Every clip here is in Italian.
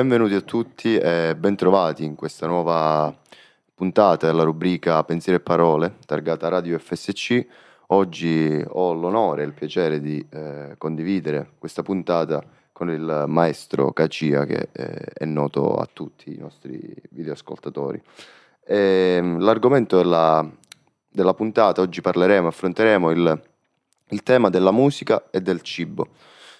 benvenuti a tutti e bentrovati in questa nuova puntata della rubrica Pensieri e Parole, targata Radio FSC. Oggi ho l'onore e il piacere di eh, condividere questa puntata con il maestro Cacia che eh, è noto a tutti i nostri videoascoltatori. E, ehm, l'argomento della, della, puntata, oggi parleremo, affronteremo il, il tema della musica e del cibo,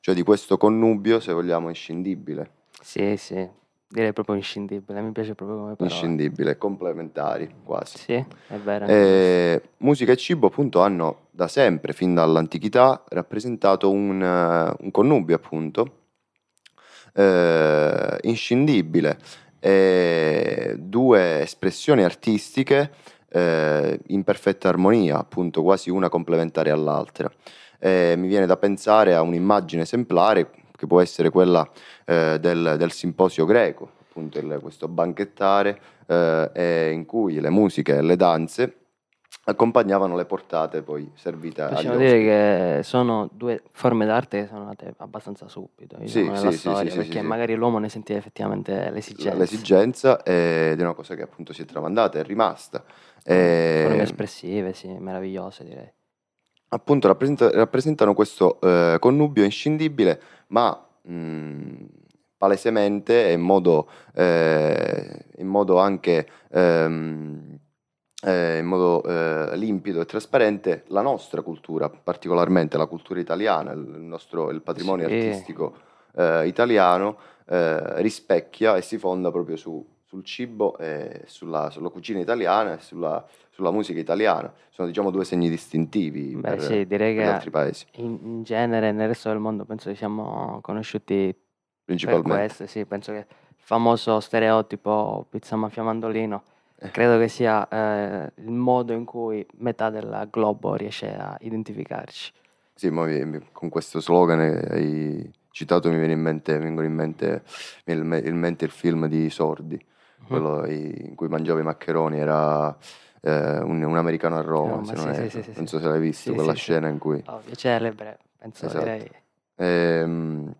cioè di questo connubio, se vogliamo, inscindibile sì, sì, direi proprio inscindibile, mi piace proprio come parola. Inscindibile, complementari quasi. Sì, è vero. E, musica e cibo appunto hanno da sempre, fin dall'antichità, rappresentato un, un connubio appunto eh, inscindibile, e due espressioni artistiche eh, in perfetta armonia, appunto quasi una complementare all'altra. Eh, mi viene da pensare a un'immagine esemplare che può essere quella eh, del, del, simposio greco, appunto il, questo banchettare eh, in cui le musiche e le danze accompagnavano le portate poi servite Possiamo agli dire che sono due forme d'arte che sono nate abbastanza subito diciamo, sì, sì, storia, sì, perché magari l'uomo ne sentiva effettivamente l'esigenza. L'esigenza ed è una cosa che appunto si è tramandata, è rimasta. Forme espressive, sì, meravigliose direi appunto rappresenta, rappresentano questo eh, connubio inscindibile, ma mh, palesemente e in modo, eh, in modo anche ehm, eh, in modo eh, limpido e trasparente la nostra cultura, particolarmente la cultura italiana, il, nostro, il patrimonio sì. artistico eh, italiano eh, rispecchia e si fonda proprio su, sul cibo, e sulla, sulla cucina italiana e sulla sulla musica italiana. Sono diciamo due segni distintivi Beh, per, sì, direi per che altri paesi. In, in, genere nel resto del mondo penso che siamo conosciuti principalmente. Per questo, sì, penso che il famoso stereotipo pizza mafia mandolino eh. credo che sia eh, il modo in cui metà del globo riesce a identificarci. Sì, ma con questo slogan hai citato mi viene in mente, vengono in mente, in mente il film di Sordi. Quello in cui mangiava i maccheroni, era eh, un, un, americano a Roma, se non, sì, sì, non so se l'hai visto, quella scena in cui... Ovvio, celebre, penso esatto. direi. Ehm,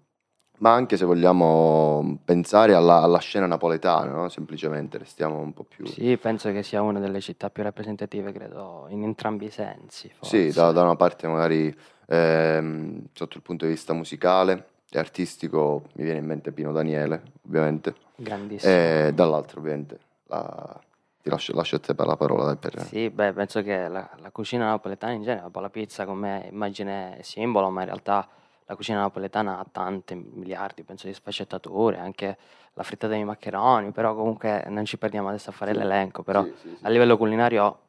ma anche se vogliamo pensare alla, alla scena napoletana, no? semplicemente restiamo un po' più... Sì, penso che sia una delle città più rappresentative, credo, in entrambi i sensi. Forse. Sì, da, da, una parte magari ehm, sotto il punto di vista musicale e artistico mi viene in mente Pino Daniele, ovviamente. Grandissimo. E dall'altro ovviamente la, ti lascio, lascio a te per la parola. Per... Sì, beh, penso che la, la, cucina napoletana in genere, la pizza come immagine simbolo, ma in realtà la cucina napoletana ha tante miliardi, penso, di sfaccettature, anche la frittata di maccheroni, però comunque non ci perdiamo adesso a fare sì. l'elenco, però sì, sì, a livello culinario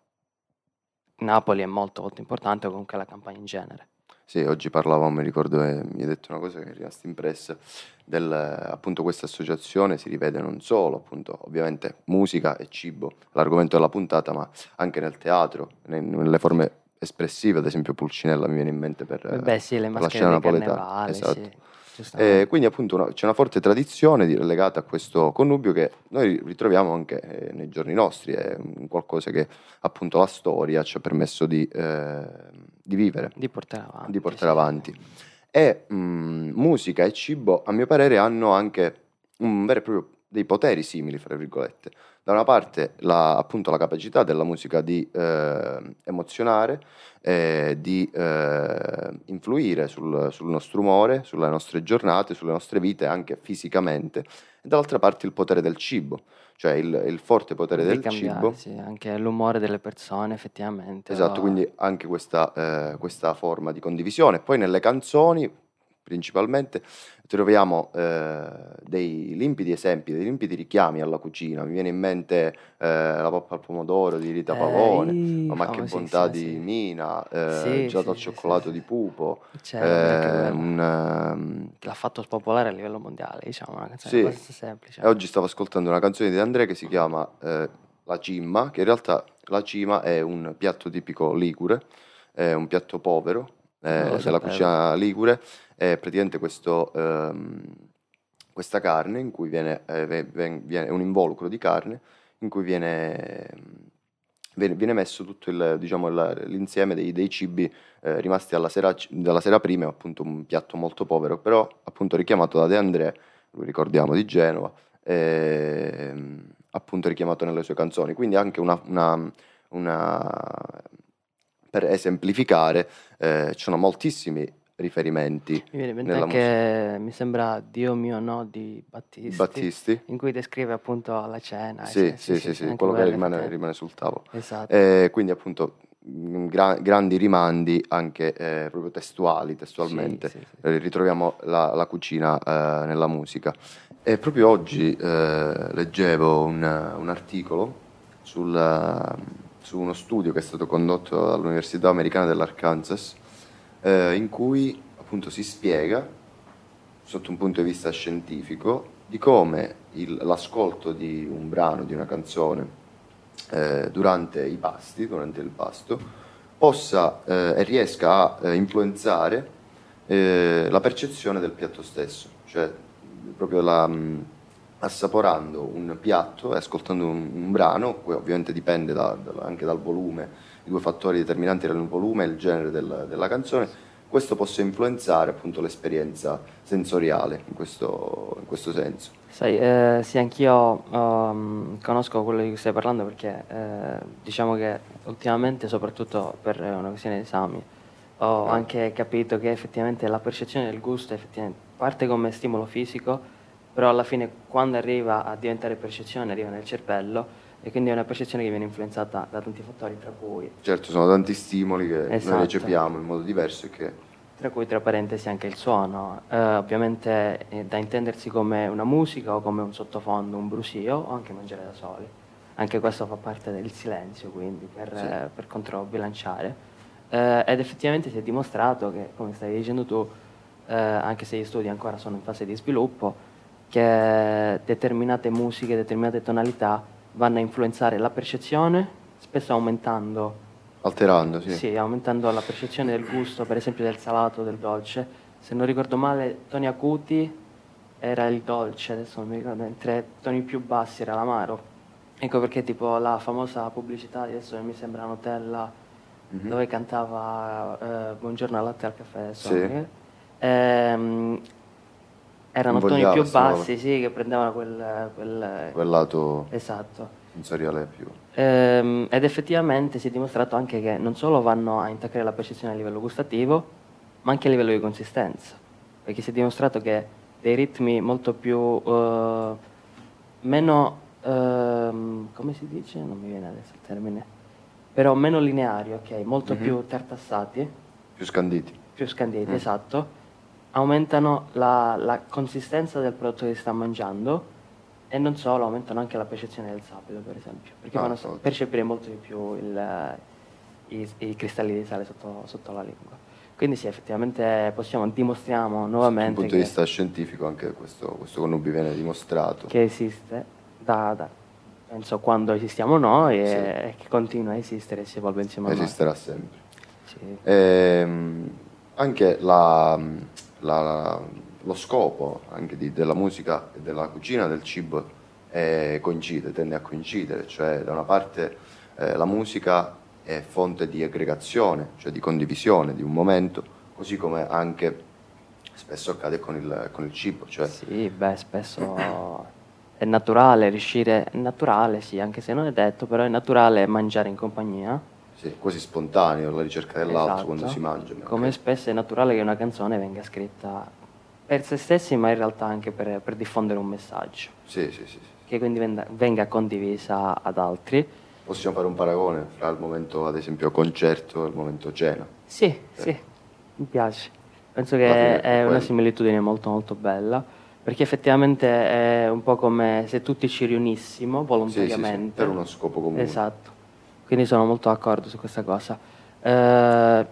Napoli è molto molto importante, comunque la campagna in genere. Sì, oggi parlavamo, mi ricordo, e mi hai detto una cosa che è rimasta impressa, del, appunto questa associazione si rivede non solo, appunto, ovviamente musica e cibo, l'argomento della puntata, ma anche nel teatro, nelle forme espressive, ad esempio Pulcinella mi viene in mente per, Beh, sì, le per la scena napoletana. Esatto. Sì. E quindi appunto una, c'è una forte tradizione di, legata a questo connubio che noi ritroviamo anche eh, nei giorni nostri, è qualcosa che appunto la storia ci ha permesso di, eh, di vivere, di portare avanti. Di portare avanti. E mh, mm, musica e cibo, a mio parere, hanno anche un vero e proprio dei poteri simili, fra virgolette. Da una parte la, appunto la capacità della musica di eh, emozionare, eh, di eh, influire sul, sul, nostro umore, sulle nostre giornate, sulle nostre vite, anche fisicamente, e dall'altra parte il potere del cibo, cioè il, il forte potere di del cambiare, cibo. Sì, anche l'umore delle persone effettivamente. Esatto, o... quindi anche questa, eh, questa forma di condivisione. Poi nelle canzoni principalmente troviamo eh, dei limpidi esempi, dei limpidi richiami alla cucina. Mi viene in mente eh, la pappa al pomodoro di Rita Pavone, eh, ma che bontà sì, di sì. Mina, eh, il gelato al cioccolato di Pupo. Certo, un, um... L'ha fatto spopolare a livello mondiale, diciamo, una canzone abbastanza semplice. E oggi stavo ascoltando una canzone di Andrea che si chiama eh, La Cimma, che in realtà la cima è un piatto tipico ligure, è un piatto povero eh, della cucina ligure è praticamente questo, ehm, questa carne in cui viene, eh, viene, un involucro di carne in cui viene, viene, viene messo tutto il, diciamo, l'insieme dei, dei cibi eh, rimasti sera, dalla sera prima, appunto un piatto molto povero, però appunto richiamato da De André lui ricordiamo di Genova, e, appunto richiamato nelle sue canzoni. Quindi anche una, una, una per esemplificare, eh, ci sono moltissimi riferimenti. Mi viene in mente anche, mi sembra Dio mio no di Battisti, Battisti. in cui descrive appunto la cena. Sì, sì, sì, sì, sì quello che rimane, rimane, sul tavolo. Esatto. Eh, quindi appunto gra- grandi rimandi anche eh, proprio testuali, testualmente. Sì, sì, sì. Eh, ritroviamo la, la cucina eh, nella musica. E proprio oggi eh, leggevo un, un articolo sul, su uno studio che è stato condotto dall'Università Americana dell'Arkansas eh, in cui appunto si spiega sotto un punto di vista scientifico di come il, l'ascolto di un brano, di una canzone eh, durante i pasti, durante il pasto, possa eh, e riesca a eh, influenzare eh, la percezione del piatto stesso, cioè proprio la, assaporando un piatto e ascoltando un, un, brano, poi ovviamente dipende da, da, anche dal volume, i due fattori determinanti erano il volume e il genere del, della canzone, questo possa influenzare appunto l'esperienza sensoriale in questo, in questo senso. Sai, eh, sì, anch'io um, conosco quello di cui stai parlando perché eh, diciamo che ultimamente, soprattutto per una questione di esami, ho ah. anche capito che effettivamente la percezione del gusto parte come stimolo fisico, però alla fine quando arriva a diventare percezione arriva nel cervello e quindi è una percezione che viene influenzata da tanti fattori, tra cui... Certo, sono tanti stimoli che esatto. noi recepiamo in modo diverso e che... Tra cui, tra parentesi, anche il suono. Eh, ovviamente è da intendersi come una musica o come un sottofondo, un brusio o anche mangiare da soli. Anche questo fa parte del silenzio, quindi, per, sì. eh, per controbilanciare. Eh, ed effettivamente si è dimostrato che, come stavi dicendo tu, eh, anche se gli studi ancora sono in fase di sviluppo, che determinate musiche, determinate tonalità vanno a influenzare la percezione, spesso aumentando... Alterando, sì. Sì, aumentando la percezione del gusto, per esempio del salato, del dolce. Se non ricordo male, toni acuti era il dolce, adesso non mi ricordo, mentre toni più bassi era l'amaro. Ecco perché tipo la famosa pubblicità, adesso mi sembra Nutella, mm-hmm. dove cantava eh, Buongiorno al latte al caffè, sì. ehm, erano toni più bassi, sì, che prendevano quel, quel, quel lato esatto. sensoriale più. Ehm, ed effettivamente si è dimostrato anche che non solo vanno a intaccare la percezione a livello gustativo, ma anche a livello di consistenza. Perché si è dimostrato che dei ritmi molto più uh, meno uh, come si dice? Non mi viene adesso il termine. Però meno lineari, ok, molto mm-hmm. più tartassati. Più scanditi. Più scanditi, mm. esatto aumentano la, la, consistenza del prodotto che si sta mangiando e non solo, aumentano anche la percezione del sapido, per esempio, perché ah, fanno okay. percepire molto di più il, i, i, cristalli di sale sotto, sotto, la lingua. Quindi sì, effettivamente possiamo, dimostriamo nuovamente... Dal punto di vista scientifico anche questo, questo connubi viene dimostrato. Che esiste da, da penso quando esistiamo noi sì. e, che continua a esistere e si evolve insieme a noi. Esisterà sempre. Sì. Ehm, anche la la, lo scopo anche di, della musica e della cucina del cibo è, coincide, tende a coincidere, cioè da una parte eh, la musica è fonte di aggregazione, cioè di condivisione di un momento, così come anche spesso accade con il, con il cibo. Cioè... Sì, beh, spesso è naturale riuscire, è naturale sì, anche se non è detto, però è naturale mangiare in compagnia sì, quasi spontaneo, la ricerca dell'altro esatto. quando si mangia. Come spesso è naturale che una canzone venga scritta per se stessi, ma in realtà anche per, per diffondere un messaggio. Sì, sì, sì, Che quindi venga, venga condivisa ad altri. Possiamo fare un paragone fra il momento, ad esempio, concerto e il momento cena? Sì, eh. sì, mi piace. Penso che è una similitudine molto molto bella, perché effettivamente è un po' come se tutti ci riunissimo volontariamente. Sì, sì, sì, per uno scopo comune. Esatto quindi sono molto d'accordo su questa cosa. Eh,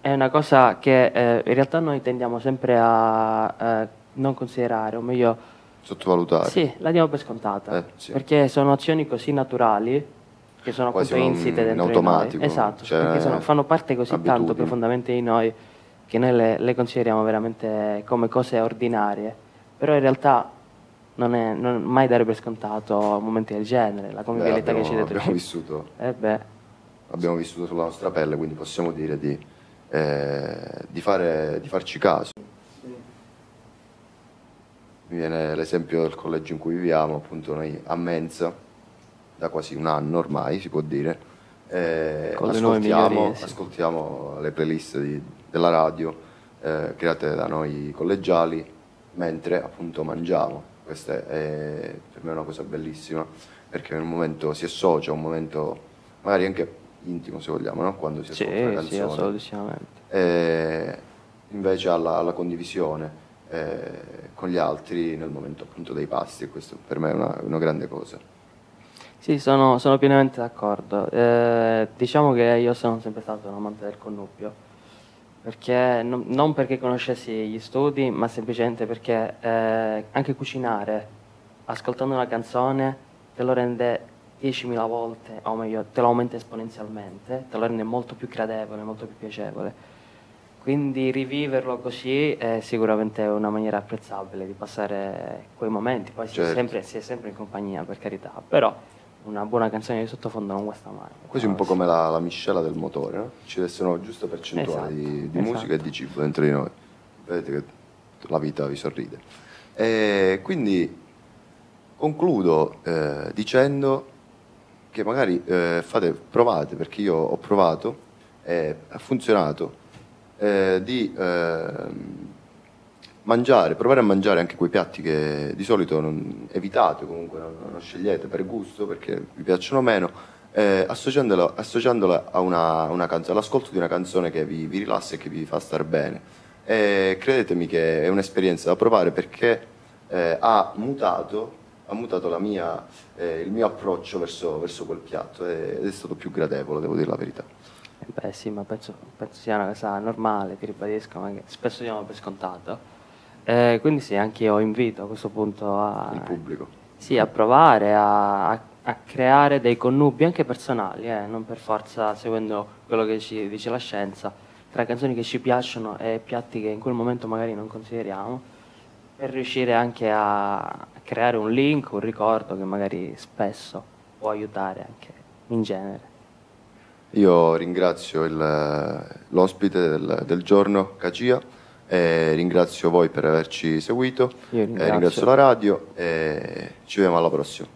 è una cosa che eh, in realtà noi tendiamo sempre a eh, non considerare, o meglio... Sottovalutare. Sì, la diamo per scontata, eh, sì. perché sono azioni così naturali che sono Quasi appunto insite dentro in automatico. Noi. Esatto, cioè, perché sono, fanno parte così abitudini. tanto profondamente di noi che noi le, le consideriamo veramente come cose ordinarie, però in realtà non è non mai dare per scontato momenti del genere, la convivialità che ci deve Abbiamo vissuto, eh abbiamo vissuto sulla nostra pelle, quindi possiamo dire di, eh, di, fare, di farci caso. mi viene l'esempio del collegio in cui viviamo, appunto noi a Mensa, da quasi un anno ormai si può dire, eh, ascoltiamo, ascoltiamo, le playlist di, della radio eh, create da noi collegiali mentre appunto mangiamo. Questa è per me una cosa bellissima perché un momento si associa, un momento magari anche intimo se vogliamo, no? quando si ascolta sì, una canzone. Sì, assolutamente. E invece alla, alla condivisione eh, con gli altri nel momento appunto dei pasti e questo per me è una, una grande cosa. Sì, sono, sono pienamente d'accordo. Eh, diciamo che io sono sempre stato un amante del connubio, perché, non, non perché conoscessi gli studi, ma semplicemente perché eh, anche cucinare, ascoltando una canzone, te lo rende 10.000 volte, o meglio, te lo aumenta esponenzialmente, te lo rende molto più gradevole, molto più piacevole. Quindi riviverlo così è sicuramente una maniera apprezzabile di passare quei momenti, poi certo. si, è certo. sempre, si, è sempre, in compagnia per carità, però una buona canzone di sottofondo non guasta mai. Quasi un po' come la, la miscela del motore, no? ci deve essere una giusta percentuale esatto, di, di esatto. musica e di cibo dentro di noi, vedete che la vita vi sorride. E quindi concludo eh, dicendo che magari eh, fate, provate, perché io ho provato, e ha funzionato eh, di eh, mangiare, provare a mangiare anche quei piatti che di solito non, evitate, comunque non, non, scegliete per gusto perché vi piacciono meno, eh, associandolo, associandolo a una, una canzone, all'ascolto di una canzone che vi, vi, rilassa e che vi fa star bene. E credetemi che è un'esperienza da provare perché eh, ha mutato ha mutato mia, eh, il mio approccio verso, verso quel piatto ed è stato più gradevole, devo dire la verità. Beh sì, ma penso, penso sia una cosa normale, ti ribadisco, ma che spesso diamo per scontato. Eh, quindi sì, anche io invito a questo punto a, il pubblico. Sì, a provare a, a, a creare dei connubi anche personali, eh, non per forza seguendo quello che ci dice la scienza, tra canzoni che ci piacciono e piatti che in quel momento magari non consideriamo, per riuscire anche a creare un link, un ricordo che magari spesso può aiutare anche in genere. Io ringrazio il, l'ospite del, del giorno, Cagia, e ringrazio voi per averci seguito, ringrazio. ringrazio la radio e ci vediamo alla prossima.